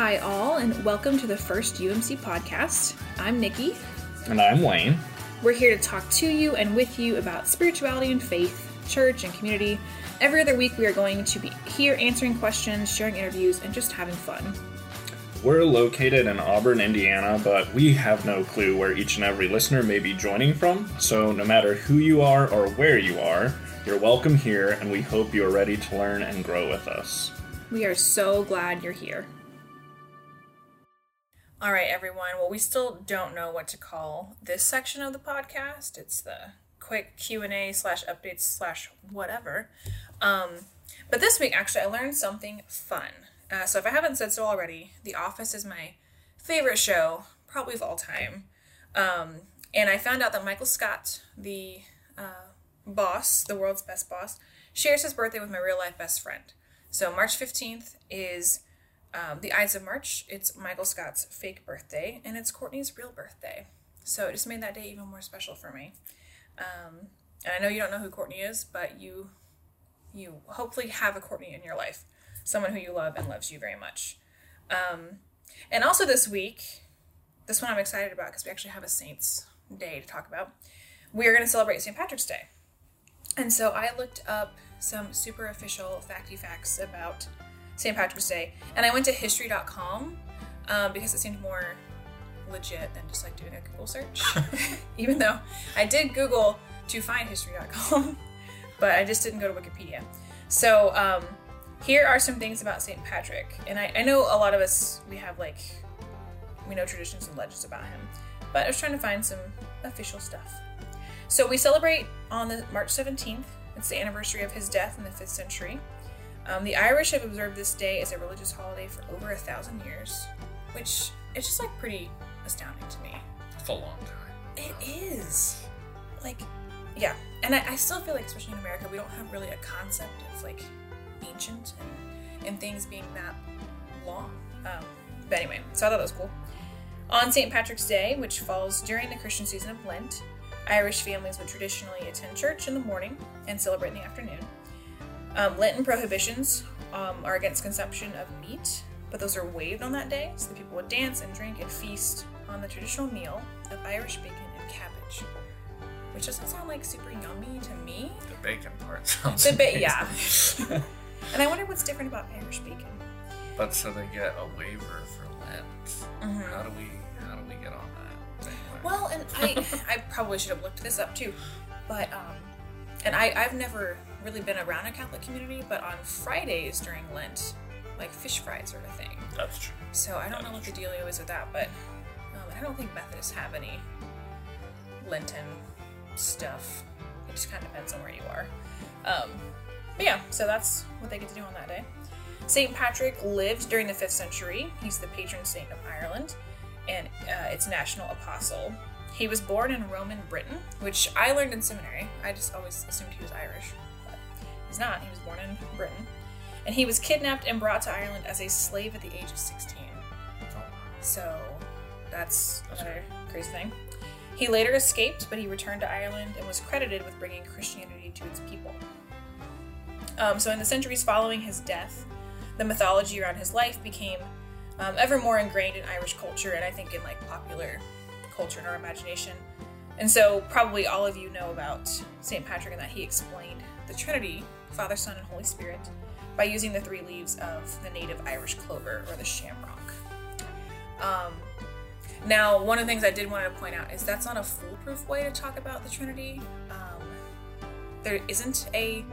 Hi, all, and welcome to the first UMC podcast. I'm Nikki. And I'm Wayne. We're here to talk to you and with you about spirituality and faith, church and community. Every other week, we are going to be here answering questions, sharing interviews, and just having fun. We're located in Auburn, Indiana, but we have no clue where each and every listener may be joining from. So, no matter who you are or where you are, you're welcome here, and we hope you are ready to learn and grow with us. We are so glad you're here. All right, everyone. Well, we still don't know what to call this section of the podcast. It's the quick Q and A slash updates slash whatever. Um, but this week, actually, I learned something fun. Uh, so if I haven't said so already, The Office is my favorite show, probably of all time. Um, and I found out that Michael Scott, the uh, boss, the world's best boss, shares his birthday with my real life best friend. So March 15th is um, the Ides of March. It's Michael Scott's fake birthday, and it's Courtney's real birthday. So it just made that day even more special for me. Um, and I know you don't know who Courtney is, but you you hopefully have a Courtney in your life, someone who you love and loves you very much. Um, and also this week, this one I'm excited about because we actually have a Saints Day to talk about. We are going to celebrate St. Patrick's Day. And so I looked up some super official facty facts about St. Patrick's Day. And I went to history.com um, because it seemed more legit than just like doing a Google search. Even though I did Google to find history.com, but I just didn't go to Wikipedia. So um, here are some things about St. Patrick. And I, I know a lot of us, we have like, we know traditions and legends about him, but I was trying to find some official stuff. So we celebrate on the March 17th. It's the anniversary of his death in the 5th century. Um, the Irish have observed this day as a religious holiday for over a thousand years, which is just like pretty astounding to me. It's a long time. It is. Like, yeah. And I, I still feel like, especially in America, we don't have really a concept of like ancient and, and things being that long. Um, but anyway, so I thought that was cool. On St. Patrick's Day, which falls during the Christian season of Lent, Irish families would traditionally attend church in the morning and celebrate in the afternoon. Um, Lenten prohibitions um, are against consumption of meat, but those are waived on that day, so the people would dance and drink and feast on the traditional meal of Irish bacon and cabbage, which doesn't sound like super yummy to me. The bacon part sounds. The ba- yeah. and I wonder what's different about Irish bacon. But so they get a waiver for Lent. Mm-hmm. How do we how do we get on that? Anyway. Well, and I I probably should have looked this up too, but um, and I I've never really been around a Catholic community, but on Fridays during Lent, like fish fries are a thing. That's true. So I don't know what the dealio is with that, but um, I don't think Methodists have any Lenten stuff. It just kind of depends on where you are. Um, but yeah, so that's what they get to do on that day. St. Patrick lived during the 5th century. He's the patron saint of Ireland and uh, its national apostle. He was born in Roman Britain, which I learned in seminary. I just always assumed he was Irish, he's not. He was born in Britain. And he was kidnapped and brought to Ireland as a slave at the age of 16. So that's another crazy thing. He later escaped, but he returned to Ireland and was credited with bringing Christianity to its people. Um, so, in the centuries following his death, the mythology around his life became um, ever more ingrained in Irish culture and I think in like popular culture and our imagination. And so, probably all of you know about St. Patrick and that he explained the Trinity, Father, Son, and Holy Spirit, by using the three leaves of the native Irish clover or the shamrock. Um, now, one of the things I did want to point out is that's not a foolproof way to talk about the Trinity. Um, there isn't a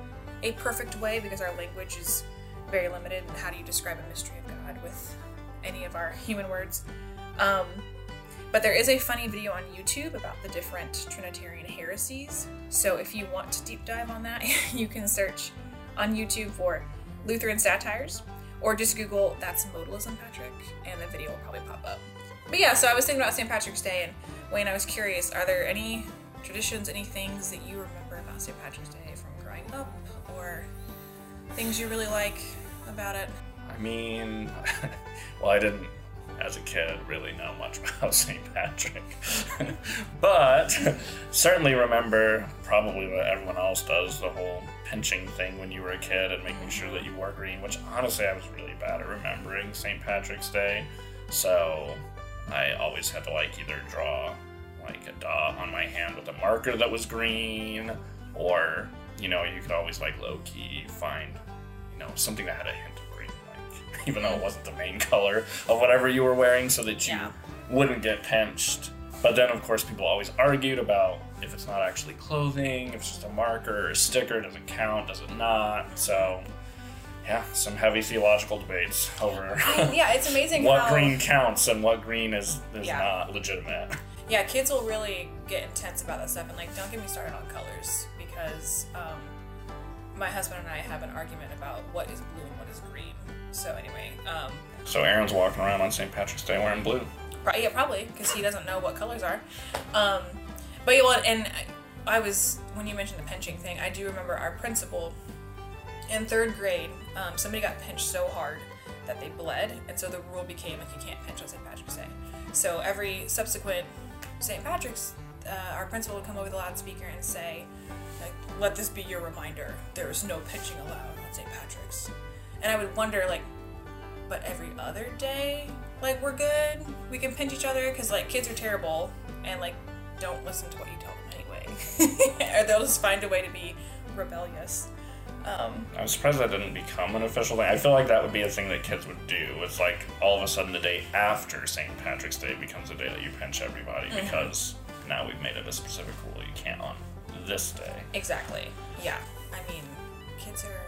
a perfect way because our language is very limited. And How do you describe a mystery of God with any of our human words? Um, but there is a funny video on YouTube about the different Trinitarian heresies. So if you want to deep dive on that, you can search on YouTube for Lutheran satires or just Google that's modalism, Patrick, and the video will probably pop up. But yeah, so I was thinking about St. Patrick's Day, and Wayne, I was curious are there any traditions, any things that you remember about St. Patrick's Day from growing up, or things you really like about it? I mean, well, I didn't as a kid, really know much about St. Patrick. but certainly remember probably what everyone else does the whole pinching thing when you were a kid and making sure that you wore green, which honestly I was really bad at remembering St. Patrick's Day. So I always had to like either draw like a dot on my hand with a marker that was green, or you know, you could always like low key find, you know, something that had a hint even though it wasn't the main color of whatever you were wearing, so that you Yeah. wouldn't get pinched. But then, of course, people always argued about if it's not actually clothing, if it's just a marker or a sticker, does it count, does it not? So, yeah, some heavy theological debates over yeah, it's amazing what how green counts and what green is, is Yeah. not legitimate. yeah kids will really get intense about that stuff and like don't get me started on colors because um, my husband and I have an argument about what is blue and what is green. So anyway, um, So Aaron's walking around on St. Patrick's Day wearing blue. Yeah, probably because he doesn't know what colors are. Um, but yeah, well, and I, I was when you mentioned the pinching thing, I do remember our principal in third grade. Um, somebody got pinched so hard that they bled, and so the rule became like you can't pinch on St. Patrick's Day. So every subsequent St. Patrick's, uh, our principal would come over the loudspeaker and say, like, "Let this be your reminder. There is no pinching allowed on St. Patrick's." And I would wonder, like, but every other day like we're good we can pinch each other because like kids are terrible and like don't listen to what you tell them anyway or they'll just find a way to be rebellious um, I'm surprised that didn't become an official thing. I feel like that would be a thing that kids would do. It's like all of a sudden the day after St. Patrick's Day becomes the day that you pinch everybody Mm-hmm. because now we've made it a specific rule you can't on this day. exactly yeah i mean kids are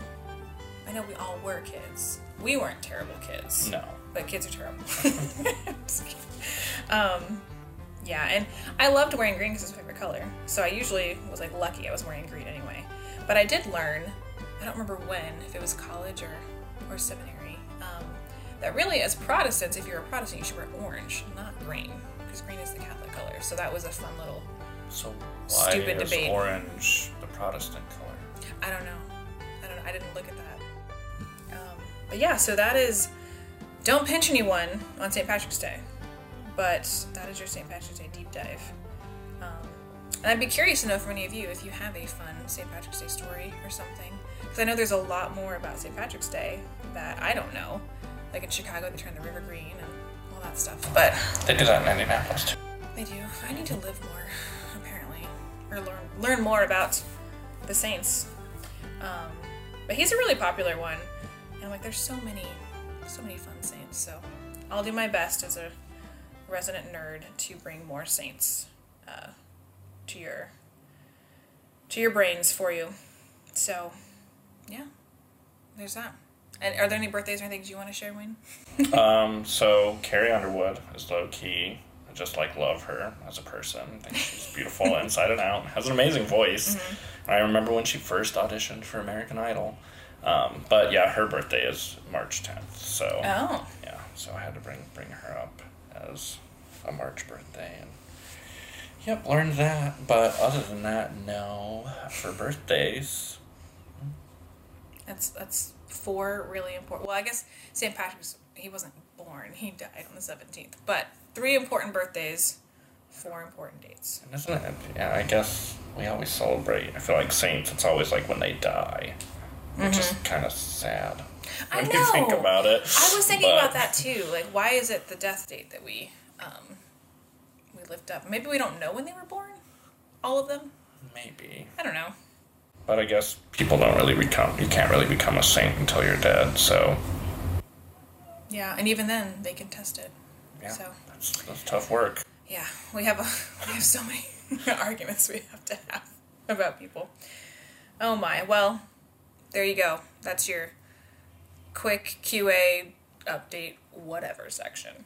i know we all were kids we weren't terrible kids No. but kids are terrible um, yeah and i loved wearing green because it's my favorite color so i usually was like lucky i was wearing green anyway but i did learn i don't remember when if it was college or or seminary um, that really as protestants if you're a protestant you should wear orange not green because green is the catholic color so that was a fun little So why Stupid is debate. orange the Protestant color? I don't know. I don't know. I didn't look at that. But yeah, so that is don't pinch anyone on St. Patrick's Day. But that is your St. Patrick's Day deep dive. Um, and I'd be curious to know from any of you if you have a fun St. Patrick's Day story or something. Because I know there's a lot more about St. Patrick's Day that I don't know. Like in Chicago, they turn the river green and all that stuff. But They do that in Indianapolis too. I do. I need to live more, apparently, or learn learn more about the saints. Um, but he's a really popular one, and I'm like, there's so many, so many fun saints. So I'll do my best as a resident nerd to bring more saints uh, to your to your brains for you. So yeah, there's that. And are there any birthdays or anything you want to share, Wayne? Um, so Carrie Underwood is low key. I just like love her as a person. I think she's beautiful inside and out. Has an amazing voice. I remember when she first auditioned for American Idol. Um, but yeah, her birthday is March tenth. So Oh, yeah, so I had to bring bring her up as a March birthday and yep, learned that. But other than that, no. For birthdays, That's that's four really important. Well, I guess St. Patrick's he wasn't born; he died on the seventeenth. But three important birthdays, four important dates. and isn't it? Yeah, I guess we always celebrate. I feel like saints. It's always like when they die, which is kind of sad. Mm-hmm. I When you think about it. I was thinking but- about that too. Like, why is it the death date that we um, we lift up? Maybe we don't know when they were born. All of them. Maybe, I don't know. but I guess people don't really become. You can't really become a saint until you're dead. So Yeah, and even then they can test it. yeah, So that's, that's tough work. yeah, we have a we have so many arguments we have to have about people. Oh my. Well, there you go. That's your quick QA update whatever section.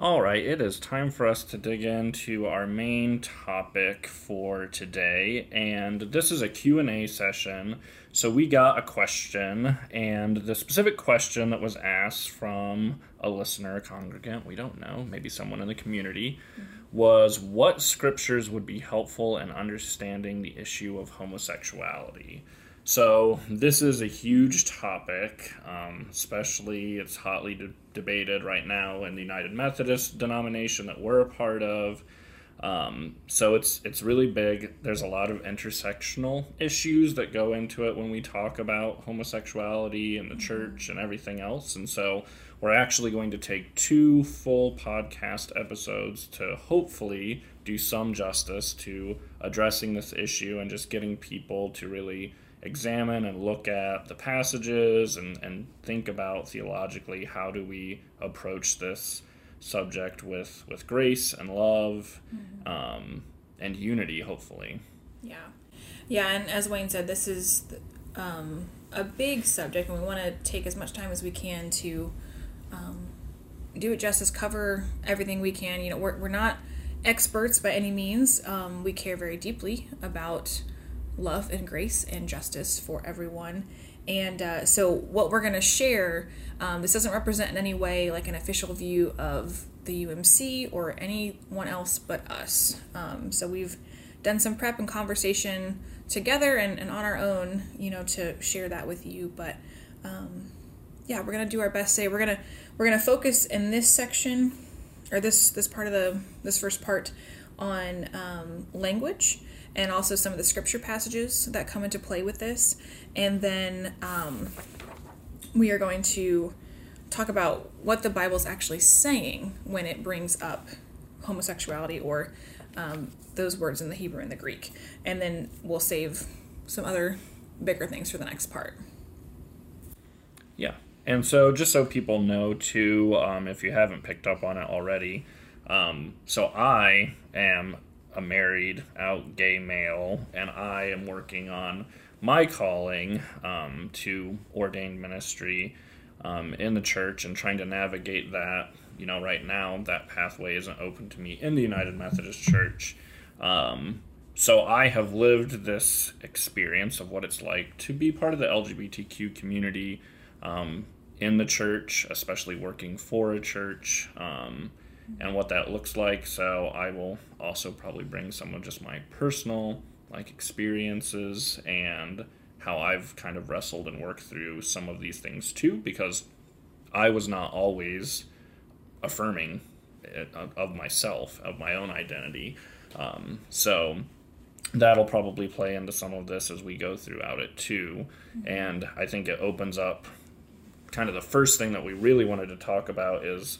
All right, it is time for us to dig into our main topic for today, and this is a Q&A session. So we got a question, and the specific question that was asked from a listener, a congregant, we don't know, maybe someone in the community, mm-hmm. was what scriptures would be helpful in understanding the issue of homosexuality. So, this is a huge topic, um, especially it's hotly de- debated right now in the United Methodist denomination that we're a part of. Um, so it's it's really big. There's a lot of intersectional issues that go into it when we talk about homosexuality and the church and everything else. And so we're actually going to take two full podcast episodes to hopefully do some justice to addressing this issue and just getting people to really examine and look at the passages and, and think about theologically how do we approach this subject with with grace and love mm-hmm. um, and unity hopefully. Yeah. Yeah and as wayne said this is um, a big subject and we want to take as much time as we can to um, do it justice cover everything we can. You know we're, we're not experts by any means. Um, we care very deeply about love and grace and justice for everyone and uh, so, what we're going to share, um, this doesn't represent in any way like an official view of the UMC or anyone else but us. Um, so, we've done some prep and conversation together and, and, on our own, you know, to share that with you. But um, yeah, we're gonna do our best today. We're gonna we're gonna focus in this section or this this part of the this first part on um, language and also some of the scripture passages that come into play with this. And then um, we are going to talk about what the Bible's actually saying when it brings up homosexuality or um, those words in the Hebrew and the Greek. And then we'll save some other bigger things for the next part. Yeah. And so, just so people know, too, um, if you haven't picked up on it already, um, so I am a married out gay male, and I am working on my calling um, to ordained ministry um, in the church and trying to navigate that. You know, right now that pathway isn't open to me in the United Methodist Church. Um, so I have lived this experience of what it's like to be part of the LGBTQ community um, in the church, especially working for a church. And what that looks like. So I will also probably bring some of just my personal like experiences and how I've kind of wrestled and worked through some of these things too because I was not always affirming of myself, of my own identity. Um, so that'll probably play into some of this as we go throughout it too. And I think it opens up kind of the first thing that we really wanted to talk about is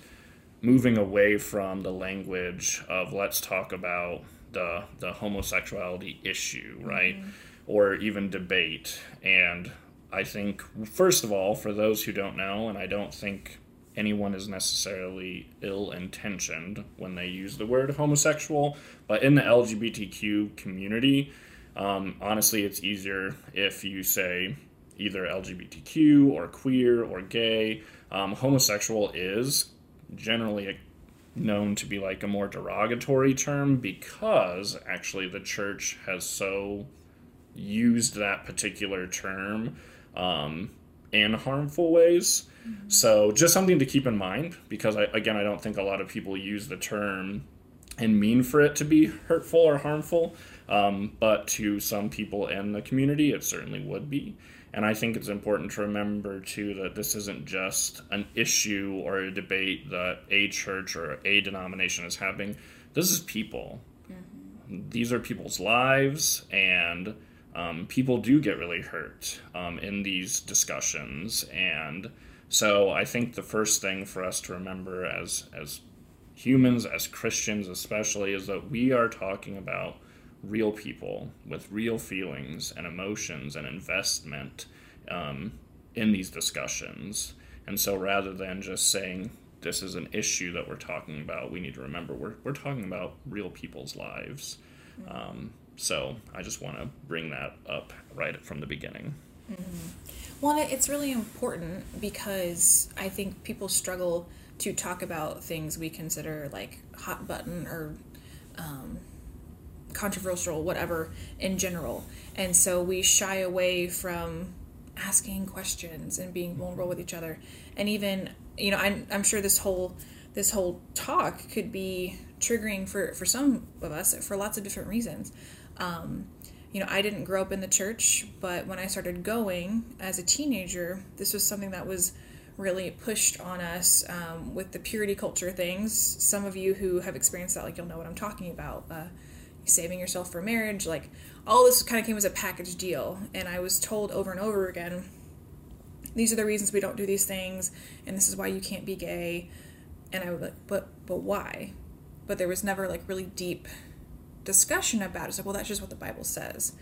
moving away from the language of let's talk about the the homosexuality issue, right? Mm-hmm. Or even debate. And I think first of all, for those who don't know, and I don't think anyone is necessarily ill intentioned when they use the word homosexual, but in the LGBTQ community, um, honestly, it's easier if you say either LGBTQ or queer or gay. Um, homosexual is generally known to be like a more derogatory term because actually the church has so used that particular term um, in harmful ways. Mm-hmm. So just something to keep in mind because I, again I don't think a lot of people use the term and mean for it to be hurtful or harmful, um, but to some people in the community it certainly would be. And I think it's important to remember, too, that this isn't just an issue or a debate that a church or a denomination is having. This is people. Mm-hmm. These are people's lives, and um, people do get really hurt um, in these discussions. And so I think the first thing for us to remember as, as humans, as Christians especially, is that we are talking about real people with real feelings and emotions and investment um, in these discussions. And so rather than just saying this is an issue that we're talking about, we need to remember we're, we're talking about real people's lives. Um, so I just want to bring that up right from the beginning. Mm-hmm. Well, it's really important because I think people struggle to talk about things we consider like hot button or um, controversial, whatever, in general. And so we shy away from asking questions and being vulnerable with each other. And even, you know, I'm, I'm sure this whole this whole talk could be triggering for, for some of us for lots of different reasons. Um, you know, I didn't grow up in the church, but when I started going as a teenager, this was something that was really pushed on us um, with the purity culture things. Some of you who have experienced that, like, you'll know what I'm talking about. Uh, saving yourself for marriage, like, all this kind of came as a package deal. And I was told over and over again, these are the reasons we don't do these things, and this is why you can't be gay. And I was like, but but why? But there was never like really deep discussion about it. It's like, well, that's just what the Bible says.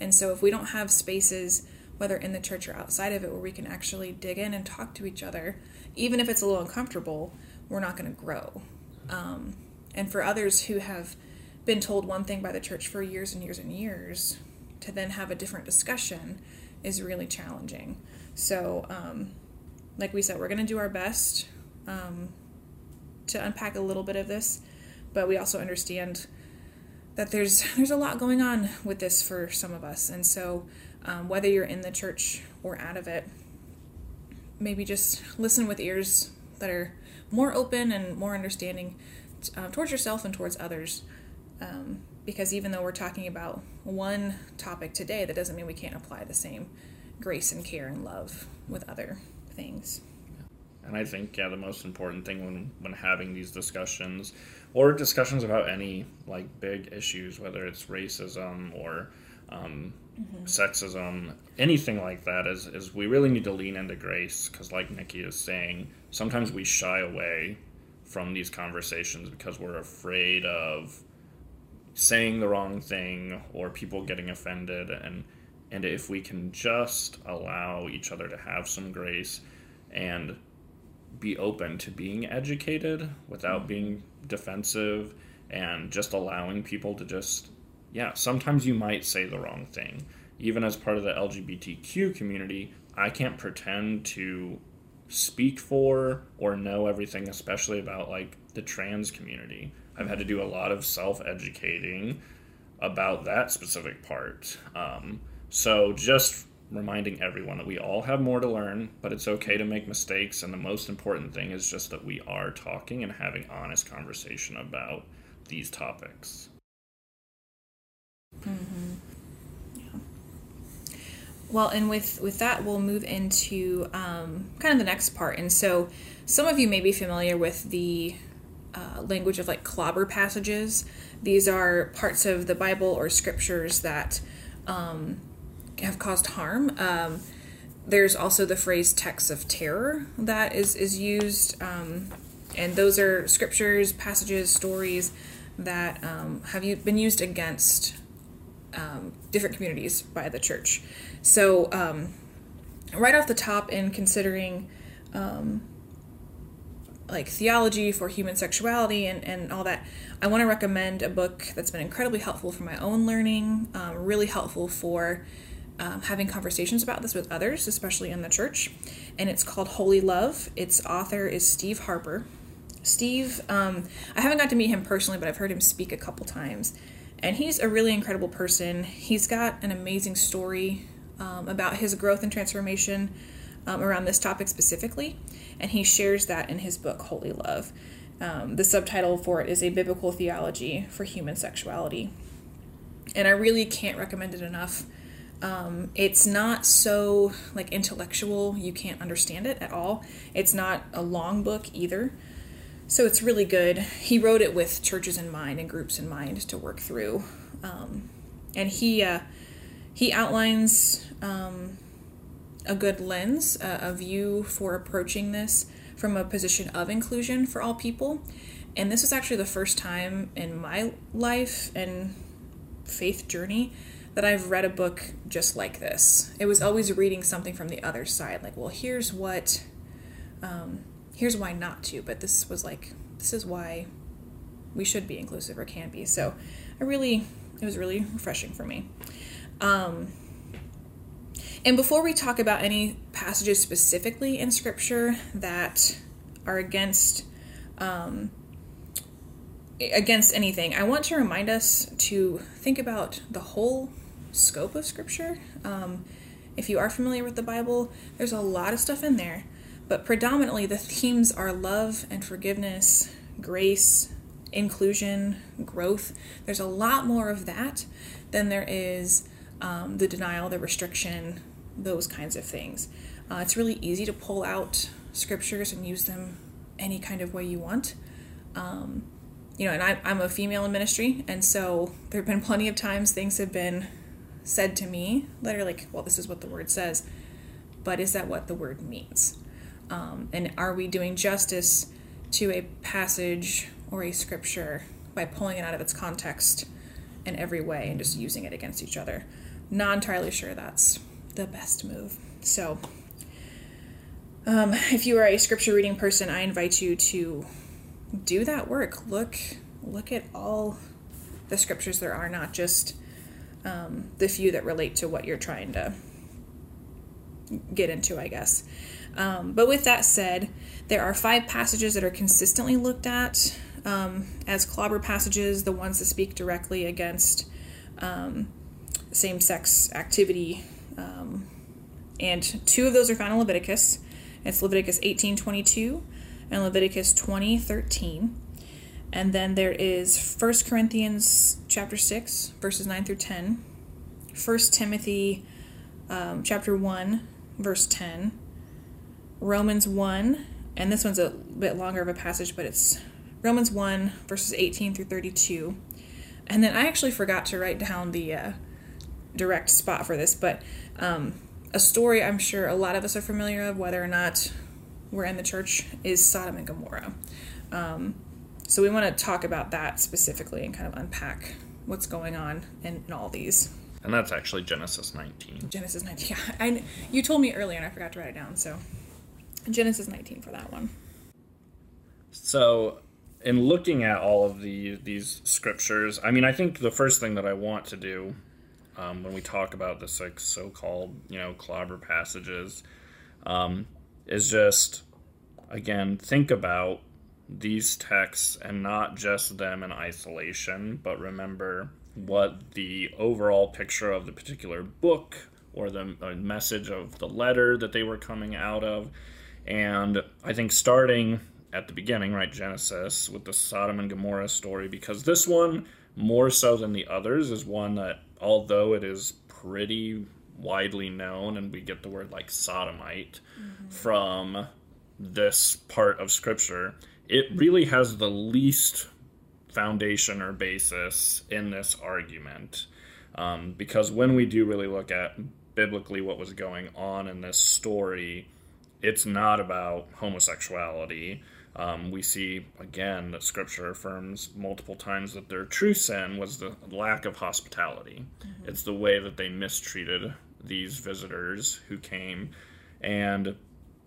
And so if we don't have spaces, whether in the church or outside of it, where we can actually dig in and talk to each other, even if it's a little uncomfortable, we're not going to grow. Um, and for others who have been told one thing by the church for years and years and years, to then have a different discussion is really challenging. So, um, like we said, we're going to do our best um, to unpack a little bit of this, but we also understand that there's there's a lot going on with this for some of us, and so um, whether you're in the church or out of it, maybe just listen with ears that are more open and more understanding uh, towards yourself and towards others. Um, because even though we're talking about one topic today, that doesn't mean we can't apply the same grace and care and love with other things. And I think yeah, the most important thing when when having these discussions or discussions about any like big issues, whether it's racism or um, mm-hmm. sexism, anything like that, is is we really need to lean into grace because, like Nikki is saying, sometimes we shy away from these conversations because we're afraid of saying the wrong thing or people getting offended and and if we can just allow each other to have some grace and be open to being educated without being defensive and just allowing people to just yeah sometimes you might say the wrong thing. Even as part of the lgbtq community i can't pretend to speak for or know everything especially about like the trans community i've had to do a lot of self-educating about that specific part um, so just reminding everyone that we all have more to learn, but it's okay to make mistakes. And the most important thing is just that we are talking and having honest conversation about these topics. Mm-hmm. Yeah. Well, and with with that, we'll move into um, kind of the next part. And so, some of you may be familiar with the uh, language of like clobber passages. These are parts of the Bible or scriptures that um, have caused harm. Um, there's also the phrase texts of terror that is is used, um, and those are scriptures, passages, stories that um, have been used against um, different communities by the church. So, um, right off the top, in considering like theology for human sexuality and, and all that, I want to recommend a book that's been incredibly helpful for my own learning, um, really helpful for um, having conversations about this with others, especially in the church. And it's called Holy Love. Its author is Steve Harper. Steve, um, I haven't got to meet him personally, but I've heard him speak a couple times. And he's a really incredible person. He's got an amazing story um, about his growth and transformation um, around this topic specifically. And he shares that in his book, Holy Love. Um, the subtitle for it is A Biblical Theology for Human Sexuality. And I really can't recommend it enough. Um, it's not so like intellectual, you can't understand it at all. It's not a long book either. So it's really good. He wrote it with churches in mind and groups in mind to work through. Um, and he uh, he outlines um, a good lens, uh, a view for approaching this from a position of inclusion for all people. And this is actually the first time in my life and faith journey that I've read a book just like this. It was always reading something from the other side, like, well, here's what, um, here's why not to, but this was like, this is why we should be inclusive or can be. So I really, it was really refreshing for me. Um, and before we talk about any passages specifically in Scripture that are against um, against anything, I want to remind us to think about the whole scope of Scripture. Um, if you are familiar with the Bible, there's a lot of stuff in there, but predominantly the themes are love and forgiveness, grace, inclusion, growth. There's a lot more of that than there is um, the denial, the restriction, those kinds of things. Uh, it's really easy to pull out scriptures and use them any kind of way you want. Um, you know, and I, I'm a female in ministry, and so there have been plenty of times things have been said to me that are like, well, this is what the word says, but is that what the word means? Um, and are we doing justice to a passage or a scripture by pulling it out of its context in every way and just using it against each other? Not entirely sure that's the best move. So, um, if you are a scripture reading person, I invite you to do that work. Look, look at all the scriptures there are, not just um, the few that relate to what you're trying to get into, I guess. Um, but with that said, there are five passages that are consistently looked at um, as clobber passages, the ones that speak directly against um, same sex activity. Um, and two of those are found in Leviticus. It's Leviticus 18:22 and Leviticus 20:13. And then there is 1 Corinthians chapter 6 verses 9 through 10. 1 Timothy um, chapter 1 verse 10. Romans 1, and this one's a bit longer of a passage, but it's Romans 1 verses 18 through 32. And then I actually forgot to write down the uh, direct spot for this, but um, a story I'm sure a lot of us are familiar of, whether or not we're in the church, is Sodom and Gomorrah. Um, so we want to talk about that specifically and kind of unpack what's going on in, in all these. And that's actually Genesis 19. Genesis 19. Yeah, I, you told me earlier and I forgot to write it down. So Genesis 19 for that one. So, in looking at all of the these scriptures, I mean, I think the first thing that I want to do um, when we talk about this like so-called you know clobber passages um, is just again think about these texts and not just them in isolation, but remember what the overall picture of the particular book or the message of the letter that they were coming out of. And I think starting at the beginning, right, Genesis, with the Sodom and Gomorrah story, because this one, more so than the others, is one that, although it is pretty widely known, and we get the word like sodomite mm-hmm. from this part of Scripture, it really has the least foundation or basis in this argument. Um, because when we do really look at biblically what was going on in this story, it's not about homosexuality. Um, we see again that scripture affirms multiple times that their true sin was the lack of hospitality. Mm-hmm. It's the way that they mistreated these visitors who came. And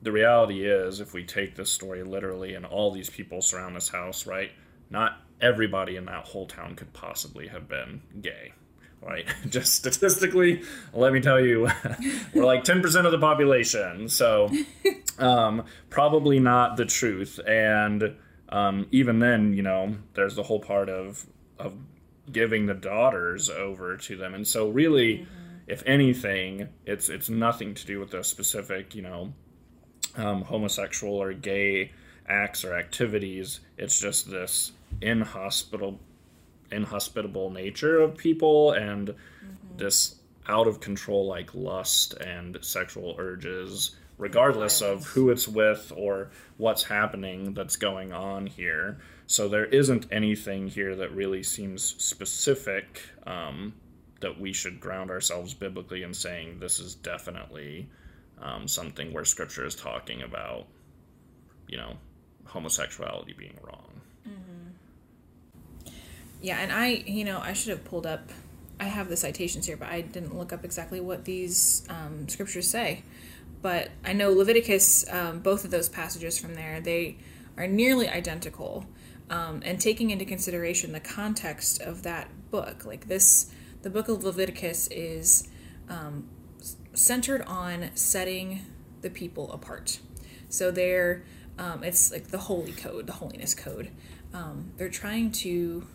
the reality is, if we take this story literally and all these people surround this house, right? Not everybody in that whole town could possibly have been gay. Right? Just statistically, let me tell you, we're like 10% of the population. So, um, probably not the truth. And um, even then, you know, there's the whole part of, of giving the daughters over to them. And so, really, mm-hmm. if anything, it's, it's nothing to do with the specific, you know, um, homosexual or gay acts or activities. It's just this inhospitable inhospitable nature of people and mm-hmm. this out of control like lust and sexual urges regardless of who it's with or what's happening that's going on here so there isn't anything here that really seems specific um, that we should ground ourselves biblically in saying this is definitely um, something where scripture is talking about you know homosexuality being wrong yeah, and I, you know, I should have pulled up. I have the citations here, but I didn't look up exactly what these um, scriptures say. But I know Leviticus, um, both of those passages from there, they are nearly identical. Um, and taking into consideration the context of that book, like this, the book of Leviticus is um, centered on setting the people apart. So they're, um, it's like the holy code, the holiness code. Um, they're trying to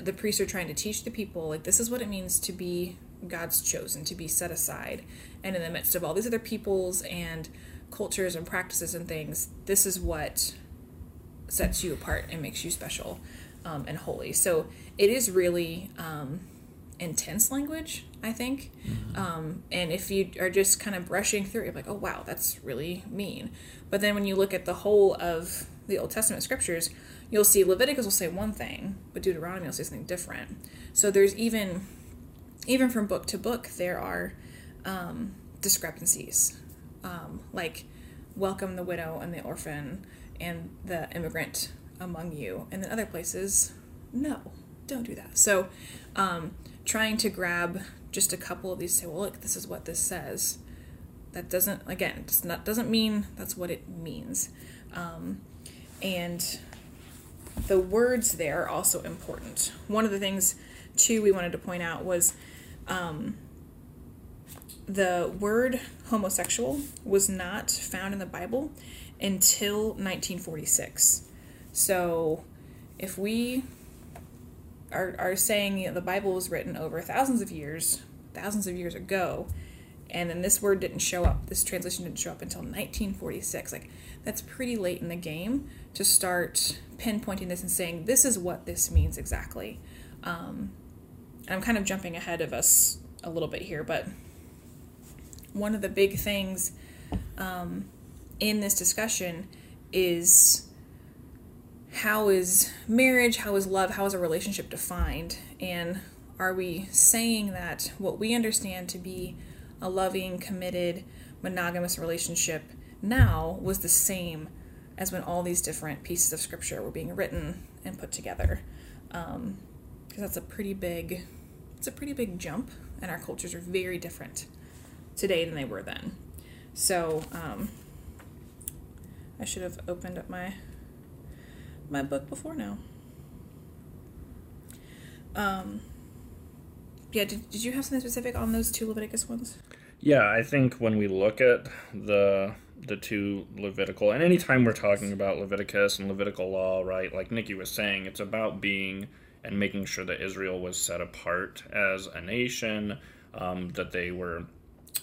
the priests are trying to teach the people like this is what it means to be God's chosen, to be set aside. And in the midst of all these other peoples and cultures and practices and things, this is what sets you apart and makes you special um, and holy. So it is really um, intense language I think. Um, and if you are just kind of brushing through, you're like, oh wow, that's really mean. But then when you look at the whole of the Old Testament scriptures, you'll see Leviticus will say one thing, but Deuteronomy will say something different. So there's even, even from book to book, there are um, discrepancies, um, like welcome the widow and the orphan and the immigrant among you, and then other places, no, don't do that. So, um, trying to grab just a couple of these, say, well, look, this is what this says. That doesn't, again, does not doesn't mean that's what it means, um, and the words there are also important. One of the things, too, we wanted to point out was um, the word homosexual was not found in the Bible until 1946. So if we are, are saying you know, the Bible was written over thousands of years, thousands of years ago, and then this word didn't show up, this translation didn't show up until 1946, like that's pretty late in the game to start pinpointing this and saying this is what this means exactly. Um, I'm kind of jumping ahead of us a little bit here, but one of the big things um, in this discussion is how is marriage, how is love, how is a relationship defined? And are we saying that what we understand to be a loving, committed, monogamous relationship now was the same as when all these different pieces of scripture were being written and put together? Because um, that's a pretty big, it's a pretty big jump, and our cultures are very different today than they were then. So um, I should have opened up my my book before now. Um, yeah, did, did you have something specific on those two Leviticus ones? Yeah, I think when we look at the the two Levitical, and anytime we're talking about Leviticus and Levitical law, right? Like Nikki was saying, it's about being and making sure that Israel was set apart as a nation, um, that they were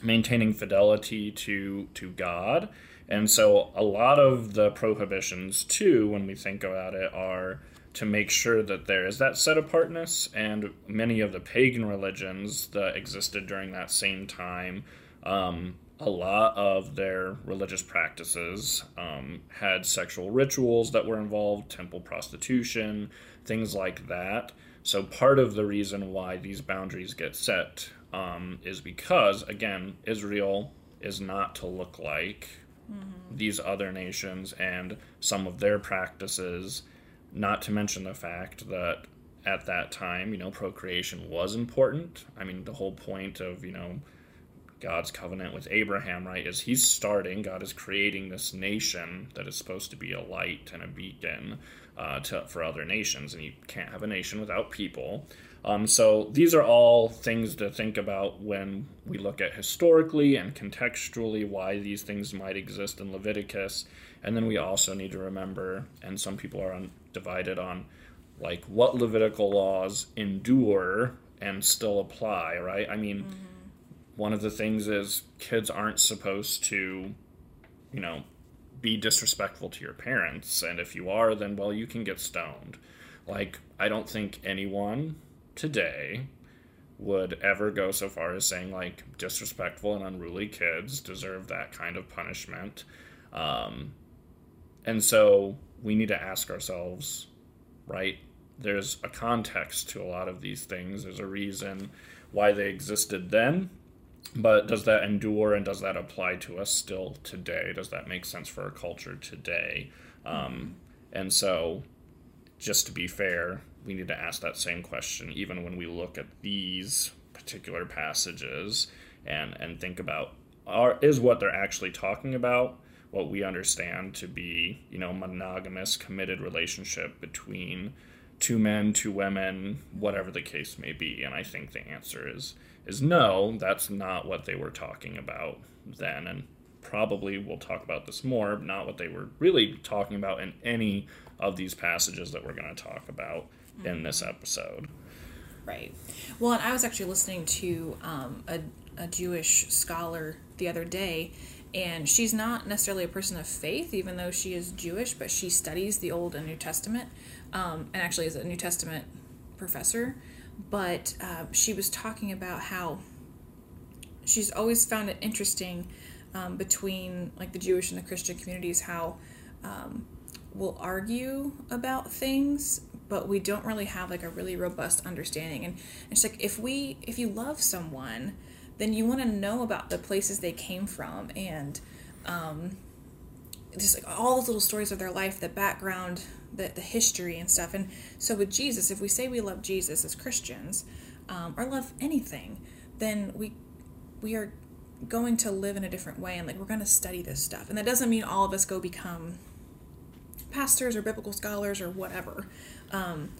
maintaining fidelity to to God. And so a lot of the prohibitions too when we think about it are to make sure that there is that set apartness and many of the pagan religions that existed during that same time um, a lot of their religious practices um, had sexual rituals that were involved temple prostitution things like that so part of the reason why these boundaries get set um, is because, again, Israel is not to look like mm-hmm. these other nations and some of their practices, not to mention the fact that at that time, you know, procreation was important. I mean, the whole point of, you know, God's covenant with Abraham, right, is he's starting, God is creating this nation that is supposed to be a light and a beacon uh, to, for other nations, and you can't have a nation without people. Um, so these are all things to think about when we look at historically and contextually why these things might exist in Leviticus. And then we also need to remember, and some people are on, divided on, like what Levitical laws endure and still apply, right? I mean, mm-hmm. one of the things is kids aren't supposed to, you know, be disrespectful to your parents. And if you are, then, well, you can get stoned. Like, I don't think anyone today would ever go so far as saying like disrespectful and unruly kids deserve that kind of punishment. Um, and so we need to ask ourselves, right? There's a context to a lot of these things. There's a reason why they existed then, but does that endure and does that apply to us still today? Does that make sense for our culture today? Um, and so, just to be fair, we need to ask that same question even when we look at these particular passages and and think about are is what they're actually talking about what we understand to be you know monogamous committed relationship between two men two women whatever the case may be? And i think the answer is is no that's not what they were talking about then. And probably we'll talk about this more not what they were really talking about in any of these passages that we're going to talk about in this episode. Right. Well, and I was actually listening to um, a, a Jewish scholar the other day, and she's not necessarily a person of faith, even though she is Jewish, but she studies the Old and New Testament, um, and actually is a New Testament professor. but uh, she was talking about how she's always found it interesting um, between like the Jewish and the Christian communities how um, we'll argue about things, but we don't really have like a really robust understanding. And it's like if we if you love someone, then you want to know about the places they came from and um, just like all those little stories of their life, the background, the, the history and stuff. And so with Jesus, if we say we love Jesus as Christians, um, or love anything, then we we are going to live in a different way and like we're going to study this stuff. And that doesn't mean all of us go become pastors or biblical scholars or whatever. Um,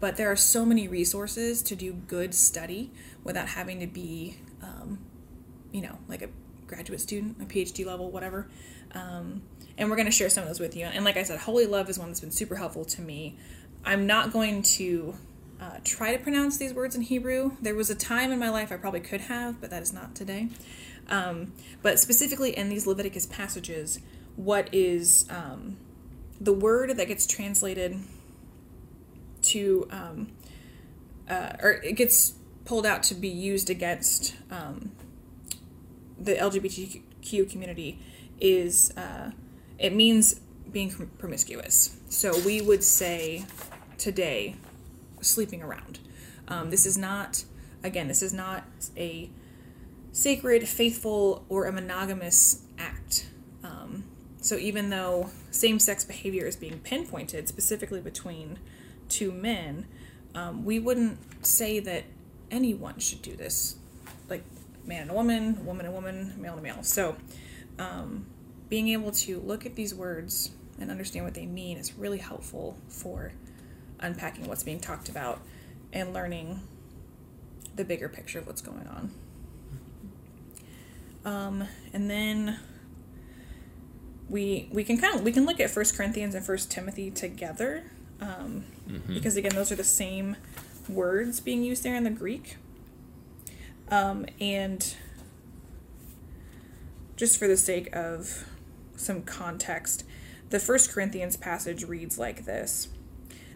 but there are so many resources to do good study without having to be, um, you know, like a graduate student, a PhD level, whatever. Um, and we're going to share some of those with you. And like I said, Holy Love is one that's been super helpful to me. I'm not going to uh, try to pronounce these words in Hebrew. There was a time in my life I probably could have, but that is not today. Um, but specifically in these Leviticus passages, what is um, the word that gets translated to, um, uh, or it gets pulled out to be used against um, the LGBTQ community is uh, it means being promiscuous. So we would say today, sleeping around. Um, this is not, again, this is not a sacred, faithful, or a monogamous act. Um, so even though same sex behavior is being pinpointed specifically between two men, um, we wouldn't say that anyone should do this. Like man and a woman, woman and woman, male and male. So um, being able to look at these words and understand what they mean is really helpful for unpacking what's being talked about and learning the bigger picture of what's going on. Um, and then we we can kind of we can look at First Corinthians and First Timothy together um, mm-hmm. because again those are the same words being used there in the Greek. Um, and just for the sake of some context, the First Corinthians passage reads like this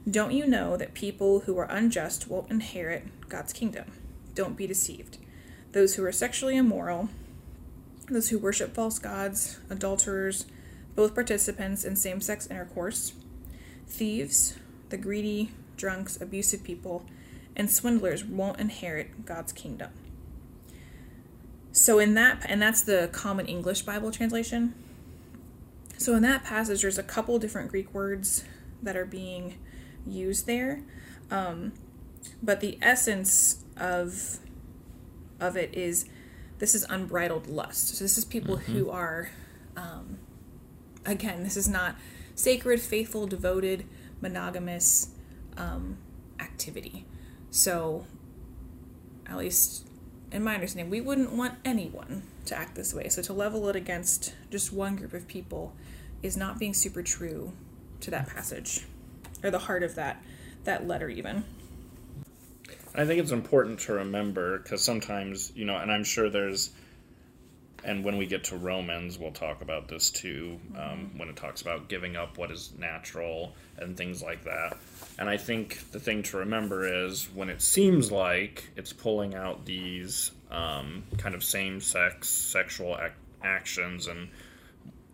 Don't you know that people who are unjust won't inherit God's kingdom? Don't be deceived. Those who are sexually immoral, those who worship false gods, adulterers, both participants in same sex intercourse, thieves, the greedy, drunks, abusive people, and swindlers won't inherit God's kingdom. So in that and that's the common English Bible translation. So in that passage there's a couple different Greek words that are being used there. Um, but the essence of of it is this is unbridled lust. So this is people mm-hmm. who are um, again, this is not sacred, faithful, devoted, monogamous um, activity. So, at least in my understanding, we wouldn't want anyone to act this way. So, to level it against just one group of people is not being super true to that passage or the heart of that that letter even i think it's important to remember because sometimes you know and i'm sure there's and when we get to Romans, we'll talk about this too, um, when it talks about giving up what is natural and things like that. And I think the thing to remember is when it seems like it's pulling out these um, kind of same sex sexual ac- actions, and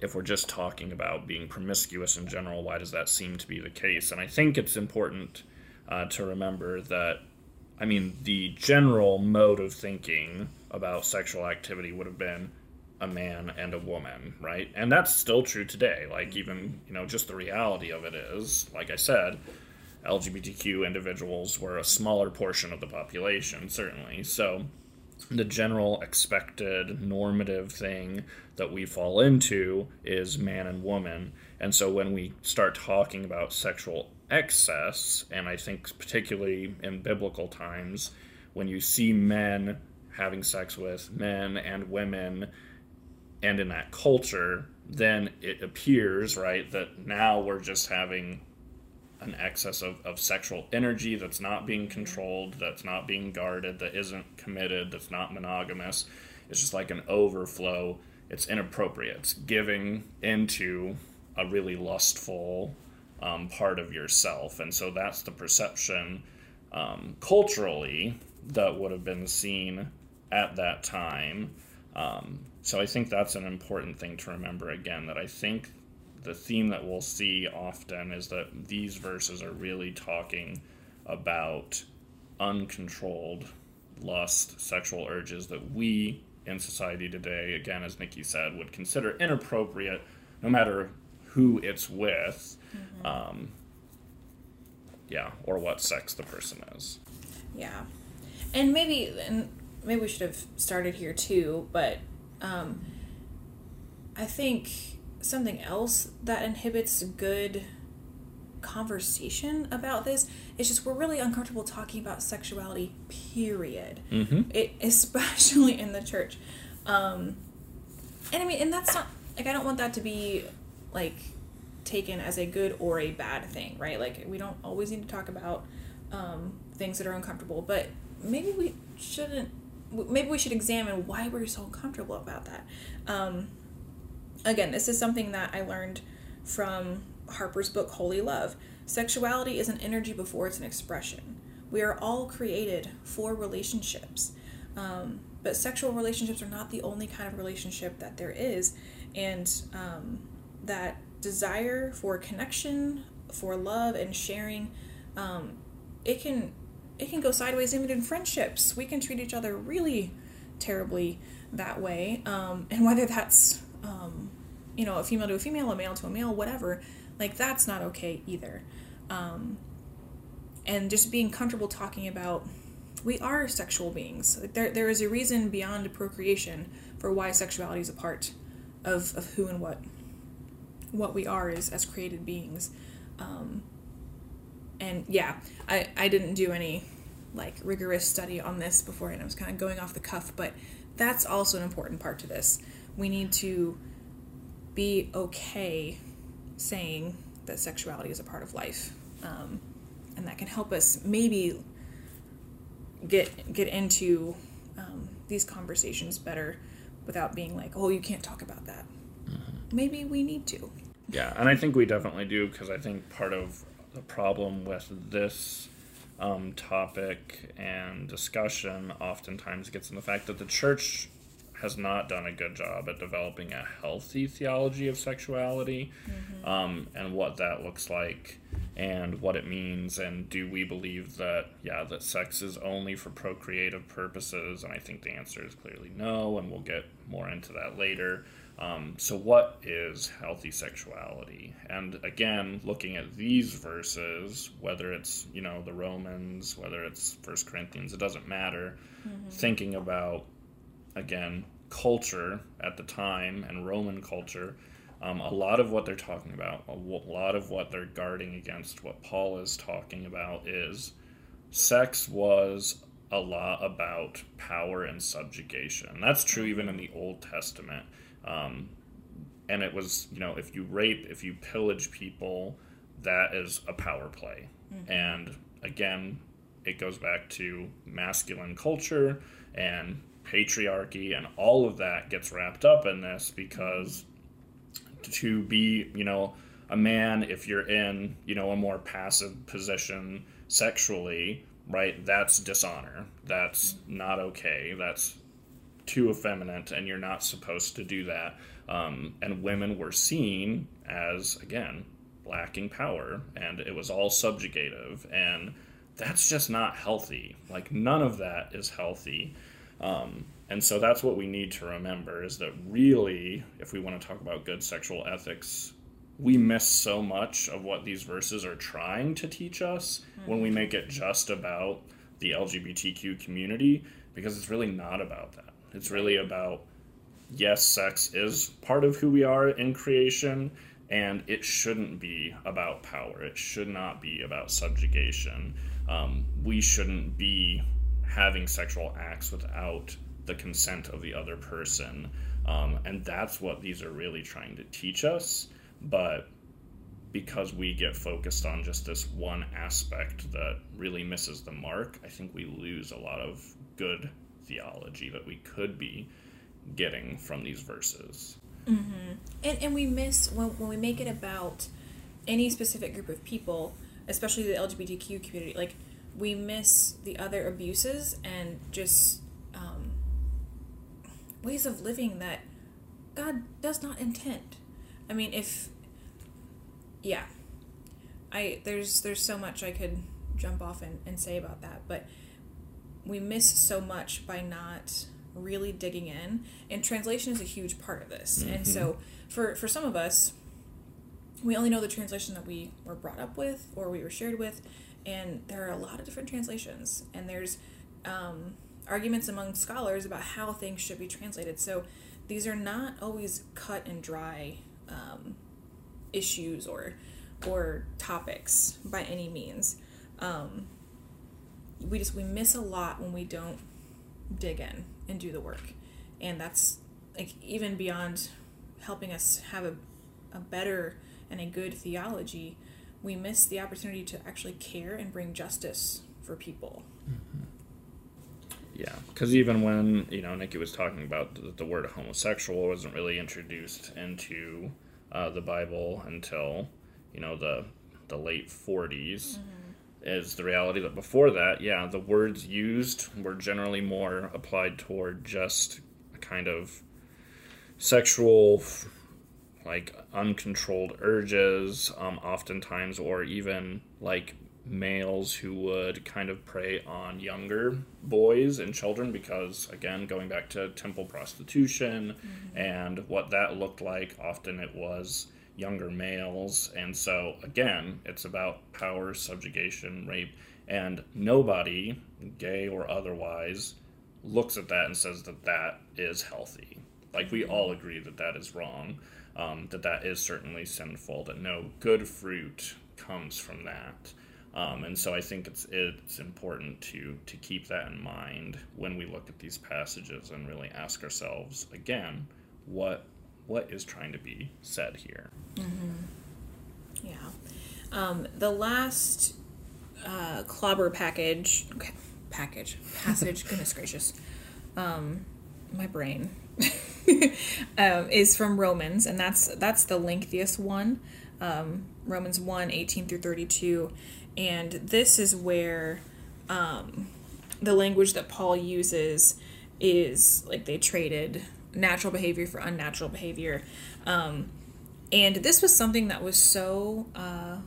if we're just talking about being promiscuous in general, why does that seem to be the case? And I think it's important uh, to remember that, I mean, the general mode of thinking about sexual activity would have been a man and a woman, right? And that's still true today. Like, even, you know, just the reality of it is, like I said, LGBTQ individuals were a smaller portion of the population, certainly. So, the general expected normative thing that we fall into is man and woman. And so, when we start talking about sexual excess, and I think particularly in biblical times, when you see men having sex with men and women and in that culture, then it appears, right, that now we're just having an excess of, of sexual energy that's not being controlled, that's not being guarded, that isn't committed, that's not monogamous. It's just like an overflow. It's inappropriate. It's giving into a really lustful um, part of yourself. And so that's the perception um, culturally that would have been seen at that time. Um, so I think that's an important thing to remember again that I think the theme that we'll see often is that these verses are really talking about uncontrolled lust, sexual urges that we in society today, again, as Nikki said, would consider inappropriate no matter who it's with. Mm-hmm. Um, yeah, or what sex the person is. Yeah. And maybe and maybe we should have started here too, but um, I think something else that inhibits good conversation about this is just we're really uncomfortable talking about sexuality period. Mm-hmm. it, especially in the church. Um, and i mean and that's not like i don't want that to be like taken as a good or a bad thing right? Like we don't always need to talk about um, things that are uncomfortable but maybe we shouldn't maybe we should examine why we're so uncomfortable about that um, again this is something that i learned from Harper's book, Holy Love. Sexuality is an energy before it's an expression. We are all created for relationships. Um, but sexual relationships are not the only kind of relationship that there is. And um, that desire for connection, for love and sharing, um, it can it can go sideways even in friendships. We can treat each other really terribly that way. Um, and whether that's um, you know a female to a female, a male to a male, whatever, like that's not okay either. Um, and just being comfortable talking about we are sexual beings. Like there, there is a reason beyond procreation for why sexuality is a part of, of who and what what we are is as created beings. Um, and yeah, I, I didn't do any like rigorous study on this before and I was kind of going off the cuff, but that's also an important part to this. We need to be okay saying that sexuality is a part of life, um, and that can help us maybe get get into um, these conversations better without being like, oh, you can't talk about that. Mm-hmm. Maybe we need to. Yeah, and I think we definitely do because I think part of the problem with this um, topic and discussion oftentimes gets in the fact that the church has not done a good job at developing a healthy theology of sexuality mm-hmm. um, and what that looks like and what it means and do we believe that yeah that sex is only for procreative purposes and i think the answer is clearly no and we'll get more into that later um, so what is healthy sexuality and again looking at these verses whether it's you know the romans whether it's first corinthians it doesn't matter mm-hmm. thinking about again, culture at the time and Roman culture, um, a lot of what they're talking about, a lot of what they're guarding against, what Paul is talking about is sex was a lot about power and subjugation. That's true even in the Old Testament. Um, and it was, you know, if you rape, if you pillage people, that is a power play. Mm-hmm. And again, it goes back to masculine culture and patriarchy and all of that gets wrapped up in this because to be, you know, a man if you're in, you know, a more passive position sexually, right? That's dishonor. That's not okay. That's too effeminate and you're not supposed to do that. Um, and women were seen as again lacking power and it was all subjugative and that's just not healthy like none of that is healthy um, and so that's what we need to remember is that really, if we want to talk about good sexual ethics, we miss so much of what these verses are trying to teach us mm-hmm. when we make it just about the LGBTQ community because it's really not about that. It's really about yes, sex is part of who we are in creation, and it shouldn't be about power. It should not be about subjugation. Um, we shouldn't be having sexual acts without the consent of the other person. Um, and that's what these are really trying to teach us. But because we get focused on just this one aspect that really misses the mark, I think we lose a lot of good theology that we could be getting from these verses. Mm-hmm. And, and we miss when, when we make it about any specific group of people, especially the LGBTQ community, like we miss the other abuses and just um, ways of living that God does not intend. I mean, if yeah, I there's there's so much I could jump off and, and say about that, but we miss so much by not really digging in and translation is a huge part of this. And so for for some of us we only know the translation that we were brought up with or we were shared with and there are a lot of different translations and there's um, arguments among scholars about how things should be translated. So these are not always cut and dry um, issues or or topics by any means. Um, we just we miss a lot when we don't dig in and do the work. And that's like even beyond helping us have a, a better and a good theology we miss the opportunity to actually care and bring justice for people. Yeah, because even when you know Nikki was talking about the, the word homosexual wasn't really introduced into uh, the Bible until you know the the late 40s, is the reality that before that, yeah, the words used were generally more applied toward just a kind of sexual like uncontrolled urges um, oftentimes or even like males who would kind of prey on younger boys and children because again going back to temple prostitution and what that looked like often it was younger males. And so again it's about power subjugation rape. And nobody gay or otherwise looks at that and says that that is healthy. Like we all agree that that is wrong um, that that is certainly sinful that no good fruit comes from that. Um, and so I think it's it's important to to keep that in mind when we look at these passages and really ask ourselves again what what is trying to be said here. Yeah. Um, the last uh, clobber package okay, package passage goodness gracious um, my brain um, is from romans and that's that's the lengthiest one. Um, romans 1 18 through 32 and this is where um, the language that paul uses is like they traded natural behavior for unnatural behavior. Um, and this was something that was so uh,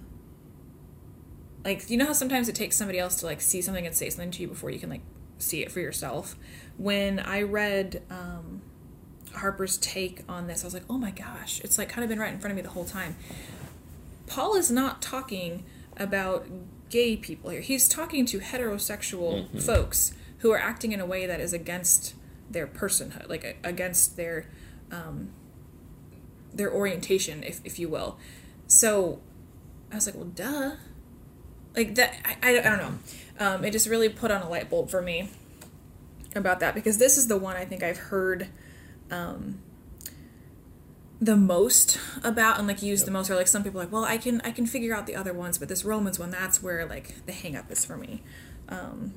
like you know how sometimes it takes somebody else to like see something and say something to you before you can like see it for yourself? When i read um, harper's take on this i was like oh my gosh it's like kind of been right in front of me the whole time. Paul is not talking about gay people here. He's talking to heterosexual folks who are acting in a way that is against their personhood like against their um, their orientation if, if you will. So i was like well duh. Like that i, I, I don't know. Um, it just really put on a light bulb for me about that because this is the one i think i've heard um, the most about and like used the most or like some people are like well i can i can figure out the other ones but this romans one that's where like the hang up is for me. Um,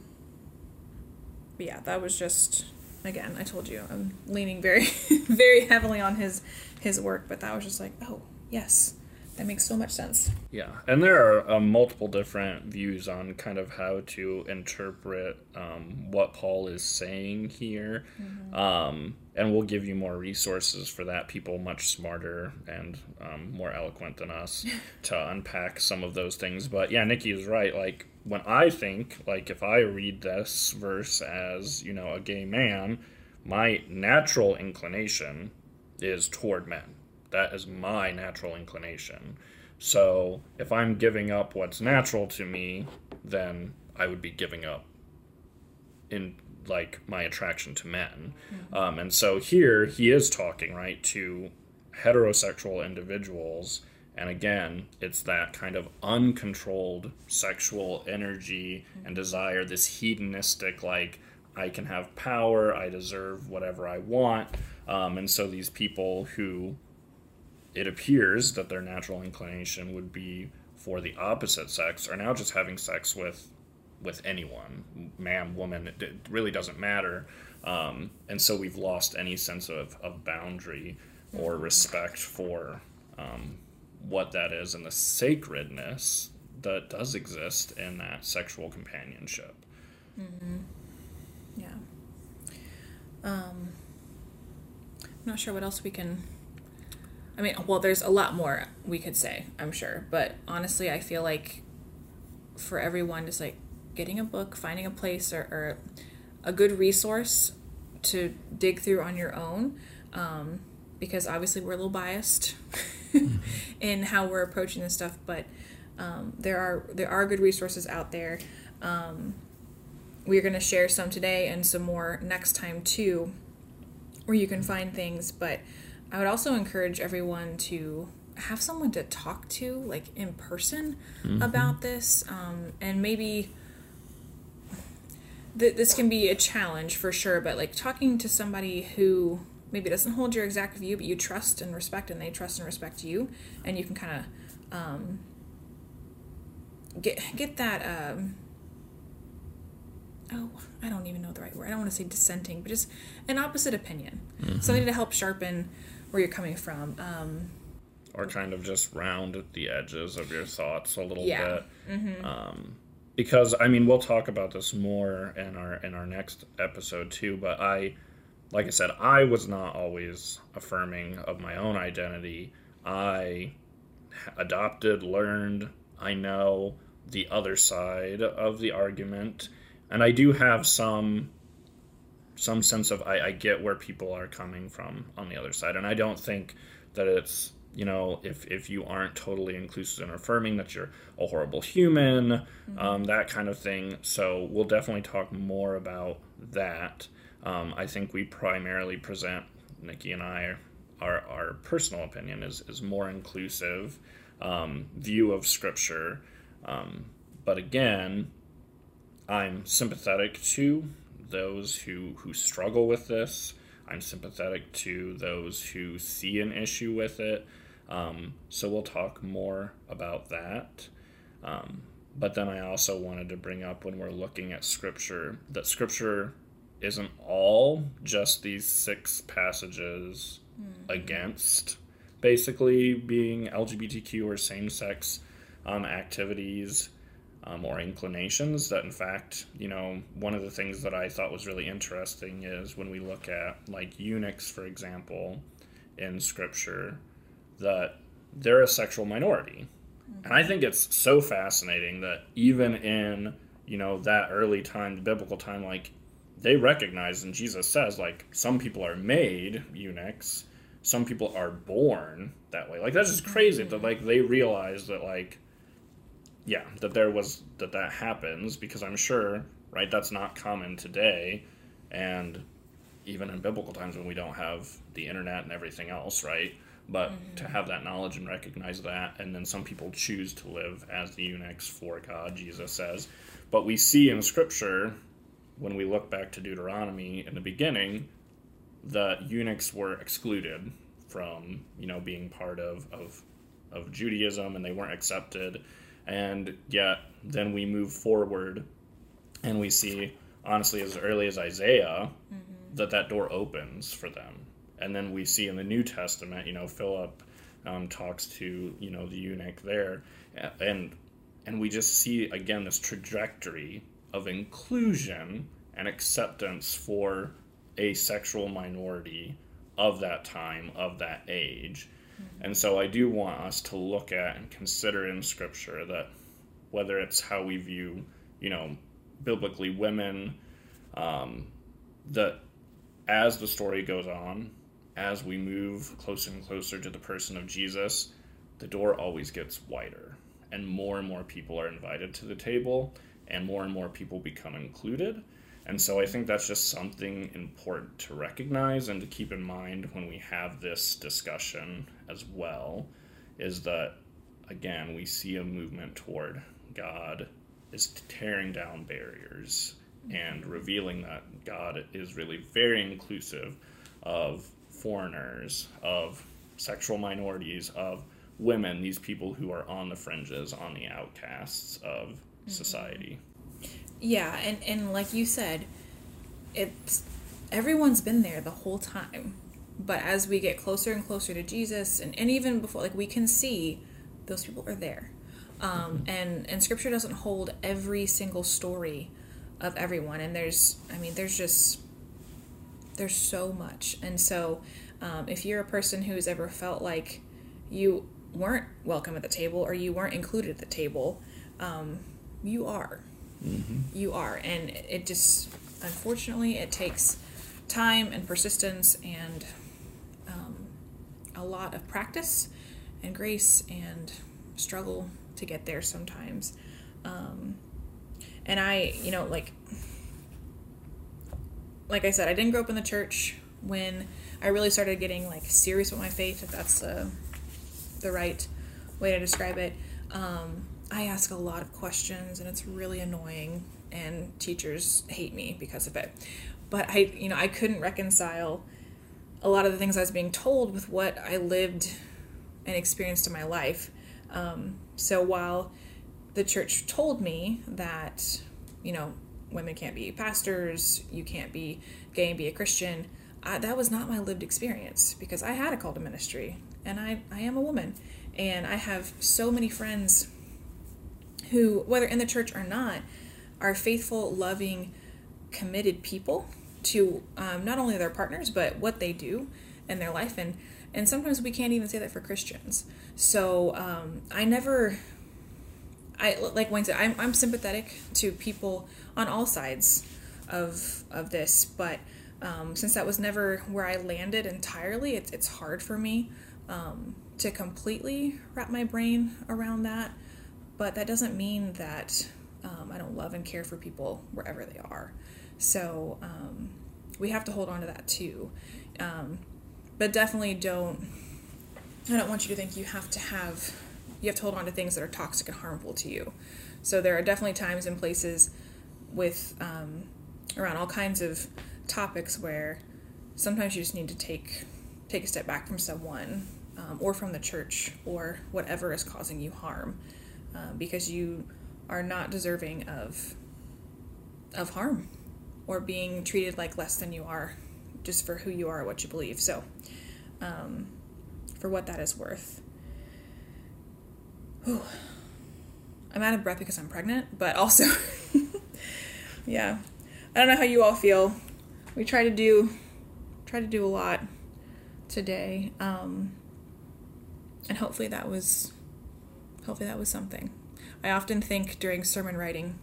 but yeah that was just again i told you i'm leaning very very heavily on his his work but that was just like oh yes that makes so much sense Yeah, and there are uh, multiple different views on kind of how to interpret um, what Paul is saying here. Um, and we'll give you more resources for that. People much smarter and um, more eloquent than us to unpack some of those things. But yeah, Nikki is right. Like, when I think, like, if I read this verse as, you know, a gay man, my natural inclination is toward men. That is my natural inclination. So if I'm giving up what's natural to me, then I would be giving up in like my attraction to men. Um, and so here he is talking right to heterosexual individuals. And again, it's that kind of uncontrolled sexual energy and desire, this hedonistic, like, I can have power, I deserve whatever I want. Um, and so these people who it appears that their natural inclination would be for the opposite sex are now just having sex with with anyone man woman it, really doesn't matter um, and so we've lost any sense of, of boundary or respect for um, what that is and the sacredness that does exist in that sexual companionship. Yeah. Um, I'm not sure what else we can. I mean, well, there's a lot more we could say, I'm sure. But honestly, I feel like for everyone, just like getting a book, finding a place or, or a good resource to dig through on your own, um, because obviously we're a little biased in how we're approaching this stuff. But um, there are there are good resources out there. Um, we're going to share some today and some more next time too where you can find things but i would also encourage everyone to have someone to talk to like in person about this um, and maybe th- this can be a challenge for sure but like talking to somebody who maybe it doesn't hold your exact view but you trust and respect and they trust and respect you and you can kind of um, get get that um, oh, I don't even know the right word. I don't want to say dissenting, but just an opposite opinion. Something to help sharpen where you're coming from. Um, or kind of just round the edges of your thoughts a little Yeah. bit. Um, because I mean, we'll talk about this more in our in our next episode too. But I, like I said, I was not always affirming of my own identity. I adopted, learned, I know the other side of the argument, and I do have some some sense of I, I get where people are coming from on the other side, and I don't think that it's you know if if you aren't totally inclusive and affirming that you're a horrible human, um, that kind of thing. So we'll definitely talk more about that. Um, I think we primarily present Nikki and I our our personal opinion is is more inclusive um, view of scripture, um, but again, I'm sympathetic to those who who struggle with this. I'm sympathetic to those who see an issue with it. Um, so we'll talk more about that. Um, but then I also wanted to bring up when we're looking at scripture that scripture isn't all just these six passages against basically being LGBTQ or same sex um, activities um, or inclinations. That, in fact, you know, one of the things that I thought was really interesting is when we look at, like, eunuchs, for example, in scripture, that they're a sexual minority. And I think it's so fascinating that even in, you know, that early time, biblical time, like, they recognize, and Jesus says, like, some people are made eunuchs, some people are born that way. Like, that's just crazy that, like, they realize that, like, yeah, that there was, that that happens, because I'm sure, right, that's not common today. And even in biblical times when we don't have the internet and everything else, right? But mm-hmm. to have that knowledge and recognize that, and then some people choose to live as the eunuchs for God, Jesus says. But we see in Scripture, when we look back to Deuteronomy in the beginning, the eunuchs were excluded from, you know, being part of, of, of Judaism and they weren't accepted. And yet, then we move forward and we see, honestly, as early as Isaiah, that that door opens for them. And then we see in the New Testament, you know, Philip um, talks to you know the eunuch there, and and we just see again this trajectory of inclusion and acceptance for a sexual minority of that time of that age. And so I do want us to look at and consider in scripture that whether it's how we view, you know, biblically women, um, that as the story goes on, as we move closer and closer to the person of Jesus, the door always gets wider, and more and more people are invited to the table, and more and more people become included. And so I think that's just something important to recognize and to keep in mind when we have this discussion as well is that, again, we see a movement toward God is tearing down barriers and revealing that God is really very inclusive of foreigners, of sexual minorities, of women, these people who are on the fringes, on the outcasts of society. Yeah, and and like you said, it's everyone's been there the whole time. But as we get closer and closer to Jesus and, and even before like we can see those people are there. Um, and and scripture doesn't hold every single story of everyone and there's i mean there's just there's so much and so um, if you're a person who's ever felt like you weren't welcome at the table or you weren't included at the table um, you are. You are. And it just unfortunately it takes time and persistence and um, a lot of practice and grace and struggle to get there sometimes. Um, and i you know like like i said i didn't grow up in the church when i really started getting like serious with my faith if that's the the right way to describe it. Um, i ask a lot of questions and it's really annoying and teachers hate me because of it. But i you know i couldn't reconcile a lot of the things i was being told with what i lived and experienced in my life. Um, so while the church told me that you know women can't be pastors you can't be gay and be a christian I, that was not my lived experience because i had a call to ministry and I, I am a woman. And i have so many friends who whether in the church or not are faithful loving committed people to um, not only their partners but what they do in their life. And and sometimes we can't even say that for christians. So um, i never I like Wayne said, I'm, I'm sympathetic to people on all sides of of this, but um, since that was never where I landed entirely, it's it's hard for me um, to completely wrap my brain around that. But that doesn't mean that um, I don't love and care for people wherever they are. So um, we have to hold on to that too. Um, but definitely don't. I don't want you to think you have to have you have to hold on to things that are toxic and harmful to you. So there are definitely times and places with um, around all kinds of topics where sometimes you just need to take take a step back from someone um, or from the church or whatever is causing you harm um, because you are not deserving of of harm or being treated like less than you are just for who you are what you believe so um, for what that is worth Whew. I'm out of breath because I'm pregnant, but also, yeah, I don't know how you all feel. We try to do, try to do a lot today, um, and hopefully that was, hopefully that was something. I often think during sermon writing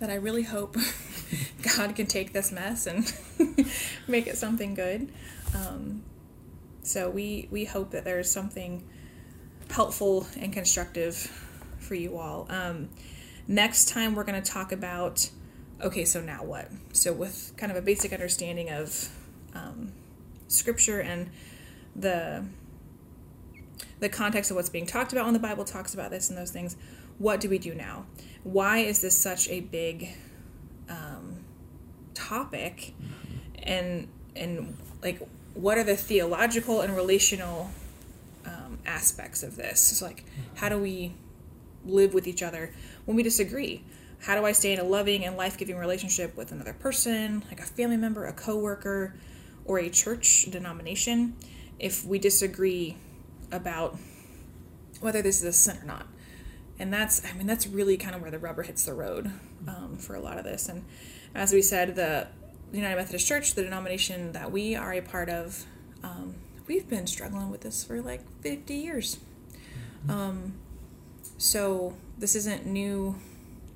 that I really hope God can take this mess and make it something good. Um, so we we hope that there is something helpful and constructive for you all. Um, next time, we're going to talk about okay, so now what? So, with kind of a basic understanding of um, scripture and the the context of what's being talked about when the Bible talks about this and those things, what do we do now? Why is this such a big um, topic? And and like, what are the theological and relational um, aspects of this. It's like, how do we live with each other when we disagree? How do I stay in a loving and life giving relationship with another person, like a family member, a coworker, or a church denomination, if we disagree about whether this is a sin or not? And that's, I mean, that's really kind of where the rubber hits the road um, for a lot of this. And as we said, the United Methodist Church, the denomination that we are a part of, um, we've been struggling with this for like 50 years. Um, so this isn't new,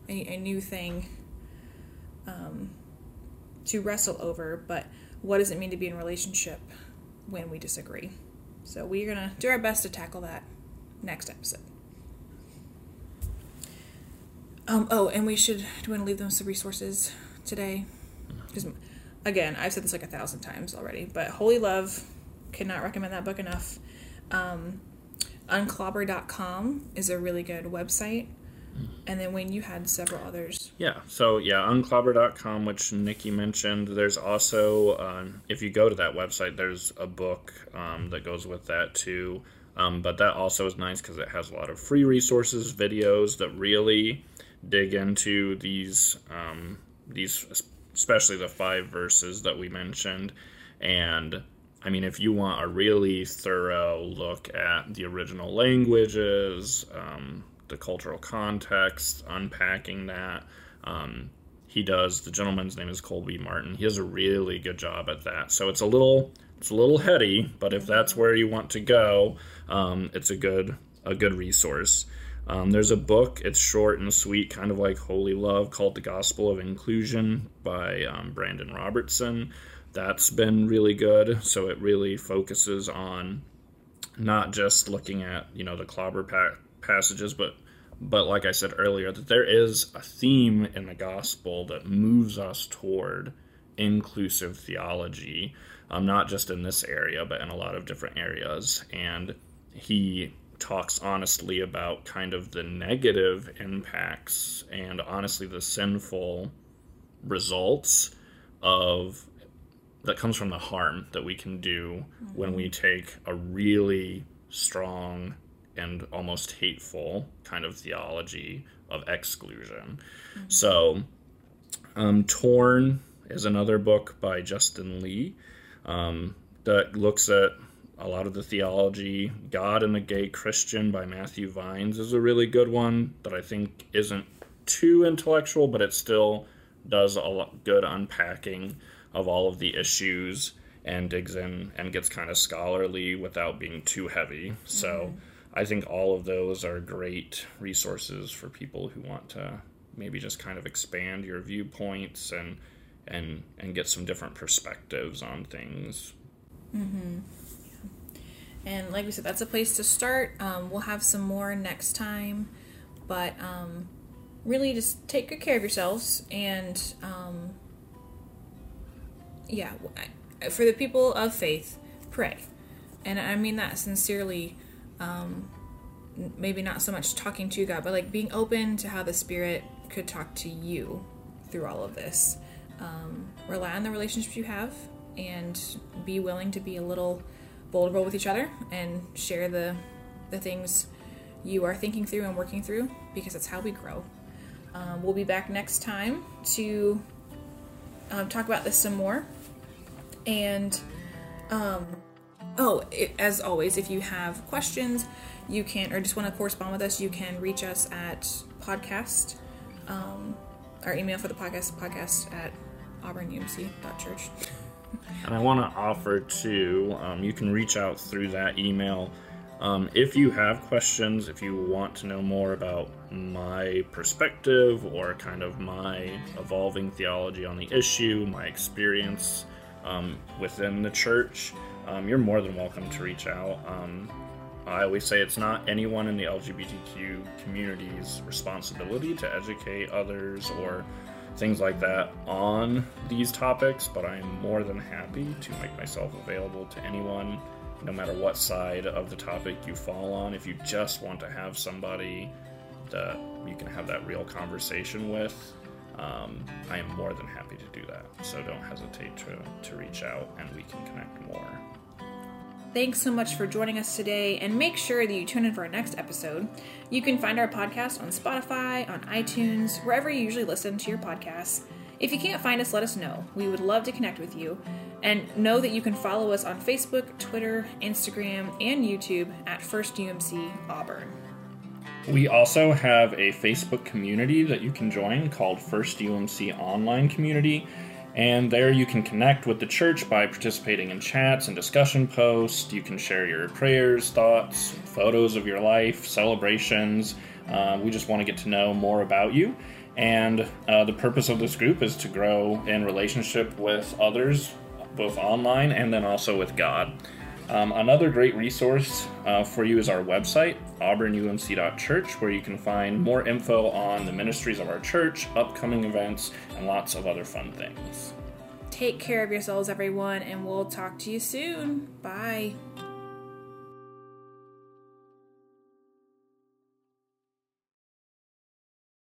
a, a new thing um, to wrestle over, but what does it mean to be in relationship when we disagree? So we're going to do our best to tackle that next episode. Um, oh, and we should, do you want to leave them some resources today? Because, again, I've said this like a thousand times already, but Holy Love cannot recommend that book enough. Um, unclobber.com is a really good website. And then Wayne, you had several others. Yeah, so yeah, unclobber.com, which Nikki mentioned. There's also, um, if you go to that website, there's a book um, that goes with that too. Um, but that also is nice because it has a lot of free resources, videos that really dig into these, um, these especially the five verses that we mentioned. And I mean, if you want a really thorough look at the original languages, um, the cultural context, unpacking that. Um, he does. The gentleman's name is Colby Martin. He does a really good job at that. So it's a little it's a little heady, but if that's where you want to go, um, it's a good a good resource. Um, there's a book. It's short and sweet, kind of like Holy Love, called "The Gospel of Inclusion" by um, Brandan Robertson. That's been really good. So it really focuses on not just looking at you know the clobber pa- passages, but but like I said earlier, that there is a theme in the gospel that moves us toward inclusive theology, um, not just in this area, but in a lot of different areas. And he talks honestly about kind of the negative impacts and honestly the sinful results of that comes from the harm that we can do mm-hmm. when we take a really strong and almost hateful kind of theology of exclusion. Mm-hmm. So, um, Torn is another book by Justin Lee um, that looks at a lot of the theology. God and the Gay Christian by Matthew Vines is a really good one that I think isn't too intellectual, but it still does a lot good unpacking of all of the issues and digs in and gets kind of scholarly without being too heavy. So mm-hmm. I think all of those are great resources for people who want to maybe just kind of expand your viewpoints and and and get some different perspectives on things. Mm-hmm. And like we said, that's a place to start. Um, we'll have some more next time, but um, really just take good care of yourselves and um, yeah, for the people of faith, pray. And I mean that sincerely. Um, maybe not so much talking to God, but like being open to how the Spirit could talk to you through all of this. Um, rely on the relationships you have and be willing to be a little vulnerable with each other and share the the things you are thinking through and working through because that's how we grow. Um, we'll be back next time to um, talk about this some more. And um, oh, it, as always, if you have questions, you can, or just want to correspond with us, you can reach us at podcast. Um, our email for the podcast, podcast at auburnumc.church. And I want to offer too, um, you can reach out through that email. Um, if you have questions, if you want to know more about my perspective or kind of my evolving theology on the issue, my experience um, within the church, um, you're more than welcome to reach out. Um, I always say it's not anyone in the LGBTQ community's responsibility to educate others or things like that on these topics, but I'm more than happy to make myself available to anyone, no matter what side of the topic you fall on. If you just want to have somebody that you can have that real conversation with, um, I am more than happy to do that. So don't hesitate to, to reach out and we can connect more. Thanks so much for joining us today, and make sure that you tune in for our next episode. You can find our podcast on Spotify, on iTunes, wherever you usually listen to your podcasts. If you can't find us, let us know. We would love to connect with you. And know that you can follow us on Facebook, Twitter, Instagram, and YouTube at First UMC Auburn. We also have a Facebook community that you can join called First UMC Online Community. And there you can connect with the church by participating in chats and discussion posts. You can share your prayers, thoughts, photos of your life, celebrations. Uh, we just want to get to know more about you. And uh, the purpose of this group is to grow in relationship with others, both online and then also with God. Um, another great resource uh, for you is our website, auburnumc.church, where you can find more info on the ministries of our church, upcoming events, and lots of other fun things. Take care of yourselves, everyone, and we'll talk to you soon. Bye.